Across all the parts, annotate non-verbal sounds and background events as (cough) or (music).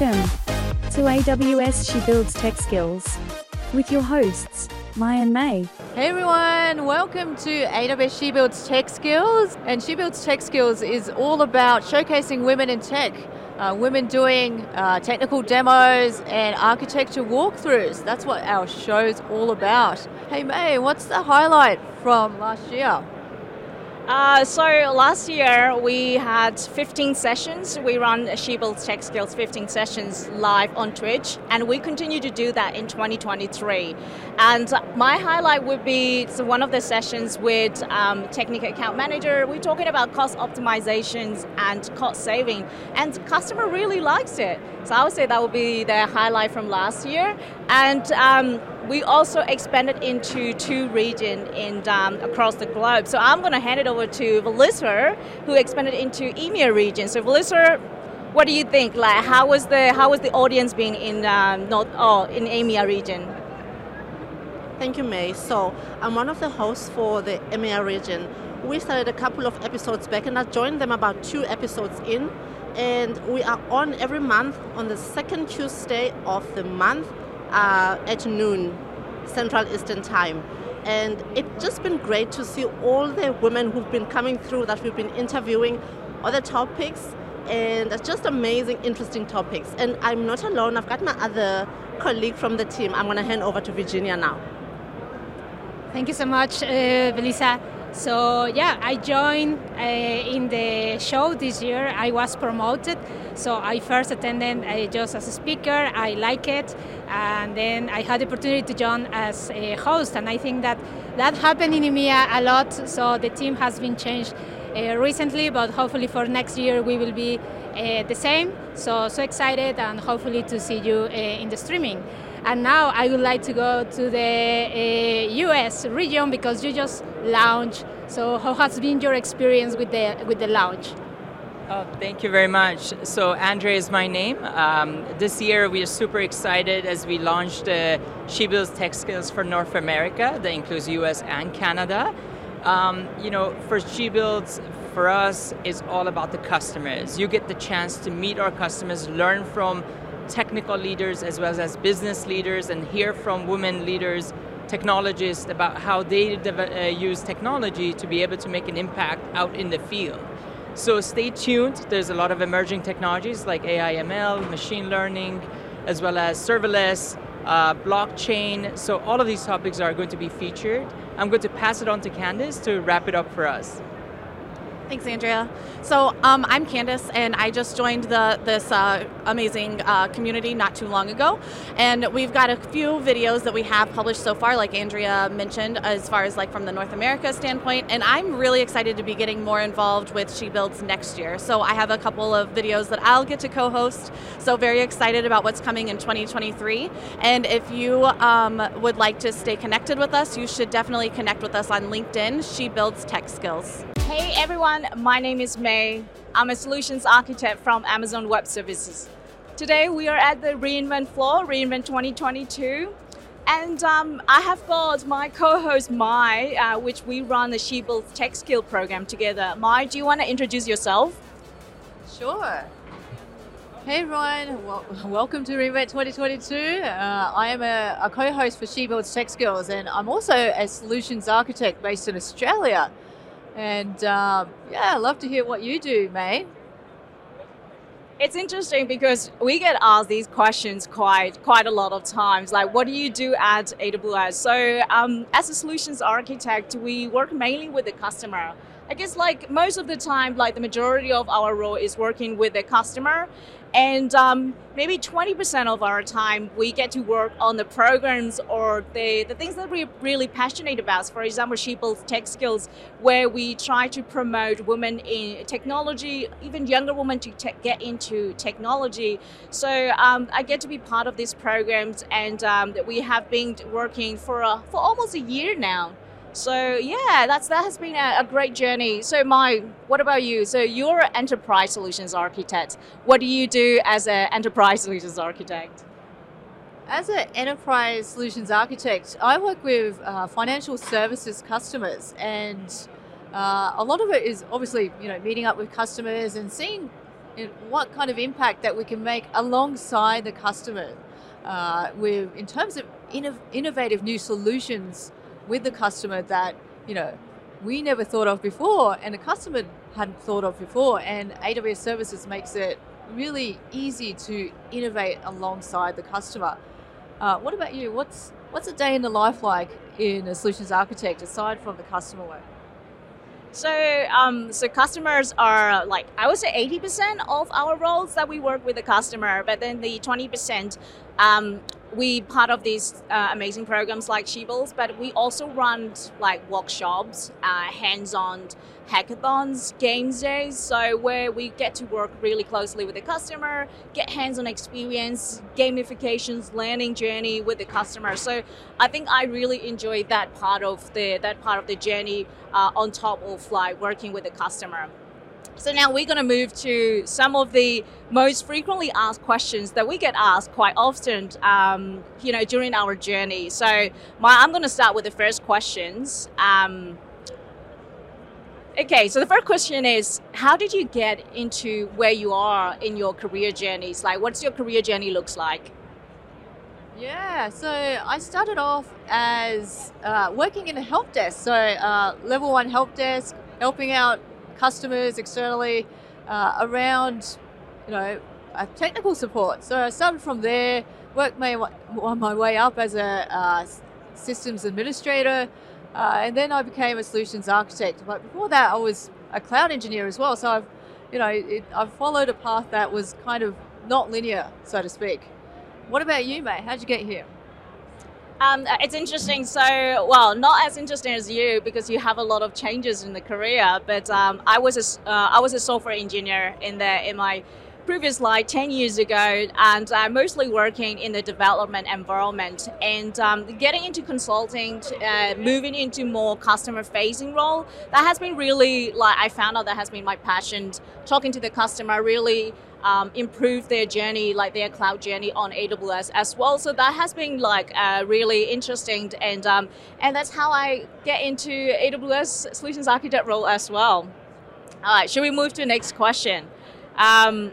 Welcome to AWS She Builds Tech Skills with your hosts, Maya and May. Hey everyone, welcome to AWS She Builds Tech Skills. And She Builds Tech Skills is all about showcasing women in tech, uh, women doing uh, technical demos and architecture walkthroughs. That's what our show's all about. Hey May, what's the highlight from last year? Uh, so last year we had 15 sessions. We run Builds Tech Skills 15 sessions live on Twitch, and we continue to do that in 2023. And my highlight would be one of the sessions with um, Technical Account Manager. We're talking about cost optimizations and cost saving, and customer really likes it. So I would say that would be the highlight from last year. And um, we also expanded into two regions in um, across the globe. So I'm going to hand it over to Velissa, who expanded into EMEA region. So Velissa, what do you think? Like, how was the how was the audience being in um, North oh, in EMEA region? Thank you, May. So I'm one of the hosts for the EMEA region. We started a couple of episodes back, and I joined them about two episodes in. And we are on every month on the second Tuesday of the month uh, at noon Central Eastern Time. And it's just been great to see all the women who've been coming through that we've been interviewing, other topics, and it's just amazing, interesting topics. And I'm not alone, I've got my other colleague from the team. I'm going to hand over to Virginia now. Thank you so much, uh, Velissa. So yeah, I joined uh, in the show this year. I was promoted, so I first attended uh, just as a speaker. I like it, and then I had the opportunity to join as a host. And I think that that happened in EMEA a lot. So the team has been changed uh, recently, but hopefully for next year we will be uh, the same. So so excited, and hopefully to see you uh, in the streaming. And now I would like to go to the uh, US region because you just launched. So how has been your experience with the with the launch? Oh, thank you very much. So Andrea is my name. Um, this year we are super excited as we launched uh, She Builds Tech Skills for North America that includes US and Canada. Um, you know, for She Builds, for us, is all about the customers. You get the chance to meet our customers, learn from technical leaders as well as business leaders and hear from women leaders, technologists about how they uh, use technology to be able to make an impact out in the field. So stay tuned. There's a lot of emerging technologies like AI, ML, machine learning, as well as serverless, uh, blockchain. So all of these topics are going to be featured. I'm going to pass it on to Candice to wrap it up for us. Thanks, Andrea. So um, I'm Candice, and I just joined the this uh, amazing uh, community not too long ago. And we've got a few videos that we have published so far, like Andrea mentioned, as far as like from the North America standpoint. And I'm really excited to be getting more involved with She Builds next year. So I have a couple of videos that I'll get to co-host. So very excited about what's coming in 2023. And if you um, would like to stay connected with us, you should definitely connect with us on LinkedIn. She Builds Tech Skills. Hey everyone, my name is May. I'm a solutions architect from Amazon Web Services. Today we are at the re:Invent floor, re:Invent 2022. And um, I have got my co-host Mai, uh, which we run the She Builds Tech Skill program together. Mai, do you want to introduce yourself? Sure. Hey everyone, well, welcome to re:Invent 2022. Uh, I am a, a co-host for She Builds Tech Skills and I'm also a solutions architect based in Australia. And um, yeah, love to hear what you do, May. It's interesting because we get asked these questions quite quite a lot of times. Like, what do you do at AWS? So, um, as a solutions architect, we work mainly with the customer. I guess like most of the time, like the majority of our role is working with the customer, and um, maybe 20% of our time we get to work on the programs or the, the things that we're really passionate about. For example, She Builds Tech Skills, where we try to promote women in technology, even younger women to te- get into technology. So um, I get to be part of these programs, and um, we have been working for, a, for almost a year now. So yeah, that's that has been a, a, great journey. So Mai, what about you? So you're an enterprise solutions architect. What do you do as an enterprise solutions architect? As an enterprise solutions architect, I work with uh, financial services customers, and uh, a lot of it is obviously you know meeting up with customers and seeing in what kind of impact that we can make alongside the customer uh, with in terms of innov- innovative new solutions with the customer that you know we never thought of before and the customer hadn't thought of before. And aws services makes it really easy to innovate alongside the customer. Uh, what about you? What's what's a day in the life like in a solutions architect aside from the customer work? So, um, so customers are like I would say eighty percent of our roles that we work with the customer, but then the twenty percent um, we part of these uh, amazing programs like She Builds, but we also run like workshops, uh, hands-on hackathons, games days. So where we get to work really closely with the customer, get hands-on experience, gamifications, learning journey with the customer. So I think I really enjoy that part of the that part of the journey uh, on top of like working with the customer. So now we're going to move to some of the most frequently asked questions that we get asked quite often, um, you know, during our journey. So Mai, I'm going to start with the first questions. Um, okay, so the first question is, how did you get into where you are in your career journeys? Like, what's your career journey looks like? Yeah, so I started off as uh, working in a help desk, so uh, level one help desk, helping out customers externally uh, around, you know, technical support. So I started from there, worked my wa- my way up as a uh, systems administrator, uh, and then I became a solutions architect. But before that, I was a cloud engineer as well. So I've, you know, it, I've followed a path that was kind of not linear, so to speak. What about you, mate? How'd you get here? Um, it's interesting. So, well, not as interesting as you because you have a lot of changes in the career. But um, I was a, uh, I was a software engineer in the in my previous life 10 years ago and i'm mostly working in the development environment and um, getting into consulting uh, moving into more customer facing role that has been really like i found out that has been my passion talking to the customer really um, improve their journey, like their cloud journey on AWS as well. So that has been like uh, really interesting, and um, and that's how I get into AWS solutions architect role as well. All right, should we move to the next question? Um,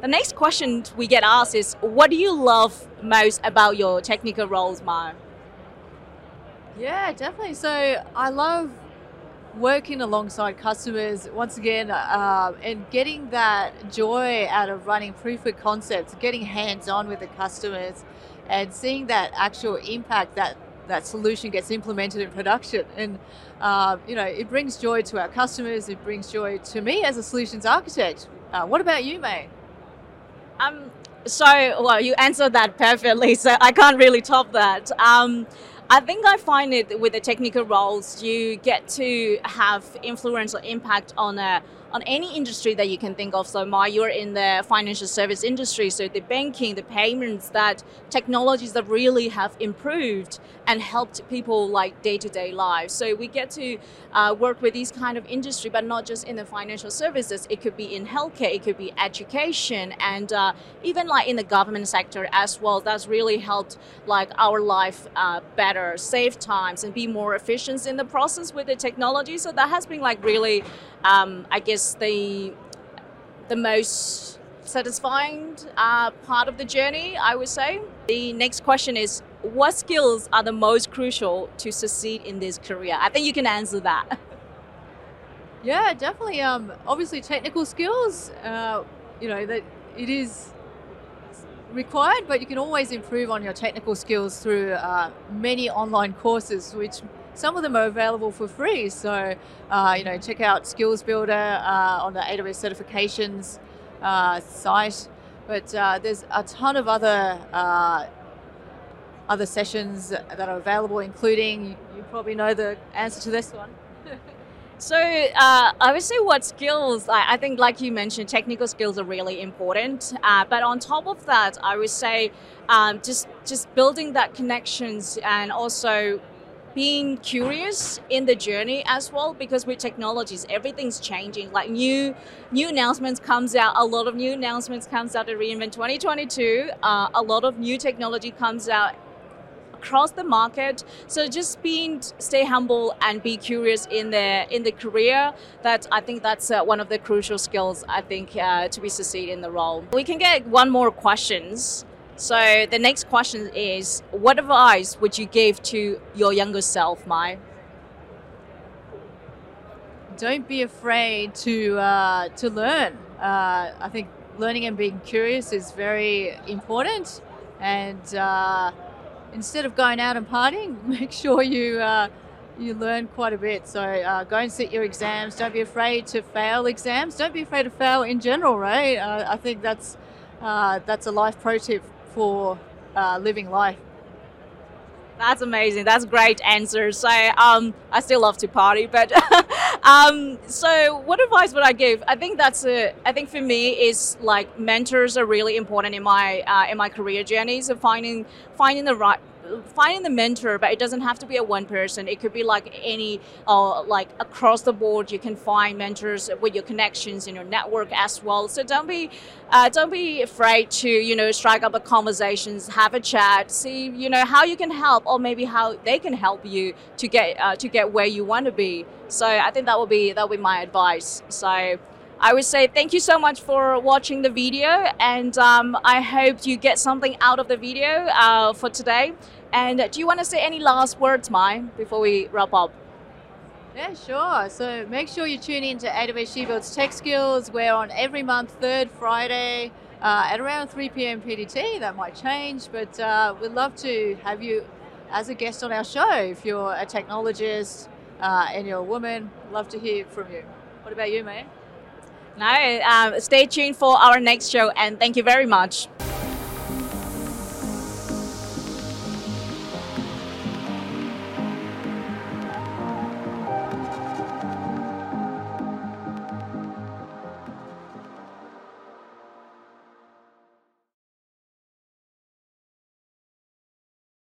the next question we get asked is, what do you love most about your technical roles, Mar? Yeah, definitely. So I love working alongside customers once again uh, and getting that joy out of running proof of concepts, getting hands on with the customers and seeing that actual impact that that solution gets implemented in production. And, uh, you know, it brings joy to our customers, it brings joy to me as a solutions architect. Uh, what about you, mate? Um, so, well, you answered that perfectly, so I can't really top that. Um, I think I find it with the technical roles, you get to have influence or impact on a on any industry that you can think of. So, Ma, you're in the financial service industry, so the banking, the payments, that technologies that really have improved and helped people like day to day lives. So, we get to uh, work with these kind of industry, but not just in the financial services. It could be in healthcare, it could be education, and uh, even like in the government sector as well. That's really helped like our life uh, better, save times, and be more efficient in the process with the technology. So that has been like really, um, I guess the the most satisfying uh, part of the journey. I would say. The next question is, what skills are the most crucial to succeed in this career? I think you can answer that. (laughs) Yeah, definitely. Um, obviously, technical skills. Uh, you know that it is required, but you can always improve on your technical skills through uh, many online courses, which some of them are available for free. So, uh, you know, check out Skills Builder uh, on the AWS certifications uh, site. But uh, there's a ton of other uh, other sessions that are available, including you probably know the answer to this one. (laughs) So uh, I would say what skills, I, I think like you mentioned, technical skills are really important. Uh, but on top of that, I would say um, just just building that connections and also being curious in the journey as well because with technologies everything's changing like new new announcements comes out a lot of new announcements comes out at re:Invent 2022 uh, a lot of new technology comes out across the market. So just being stay humble and be curious in the in the career. That I think that's uh, one of the crucial skills I think uh, to be succeed in the role. We can get one more questions. So the next question is, what advice would you give to your younger self, Mai? Don't be afraid to uh, to learn. Uh, I think learning and being curious is very important. And uh, instead of going out and partying, (laughs) make sure you uh, you learn quite a bit. So uh, go and sit your exams. Don't be afraid to fail exams. Don't be afraid to fail in general, right? Uh, I think that's uh, that's a life pro tip for uh, living life. That's amazing. That's great answer. So um, I still love to party, but (laughs) um, so what advice would I give? I think that's a. I think for me is like mentors are really important in my uh, in my career journey. So finding finding the right finding the mentor, but it doesn't have to be a one person. It could be like any, uh, like across the board. You can find mentors with your connections in your network as well. So don't be, uh, don't be afraid to you know strike up a conversations, have a chat, see you know how you can help, or maybe how they can help you to get uh, to get where you want to be. So I think that will be that will be my advice. So. I would say thank you so much for watching the video, and um, I hope you get something out of the video uh, for today. And do you want to say any last words, Mai, before we wrap up? Yeah, sure. So make sure you tune in to AWS She Builds Tech Skills. We're on every month, third Friday uh, at around 3 p.m. PDT. That might change, but uh, we'd love to have you as a guest on our show. If you're a technologist uh, and you're a woman, love to hear from you. What about you, May? No, um, stay tuned for our next show, and thank you very much.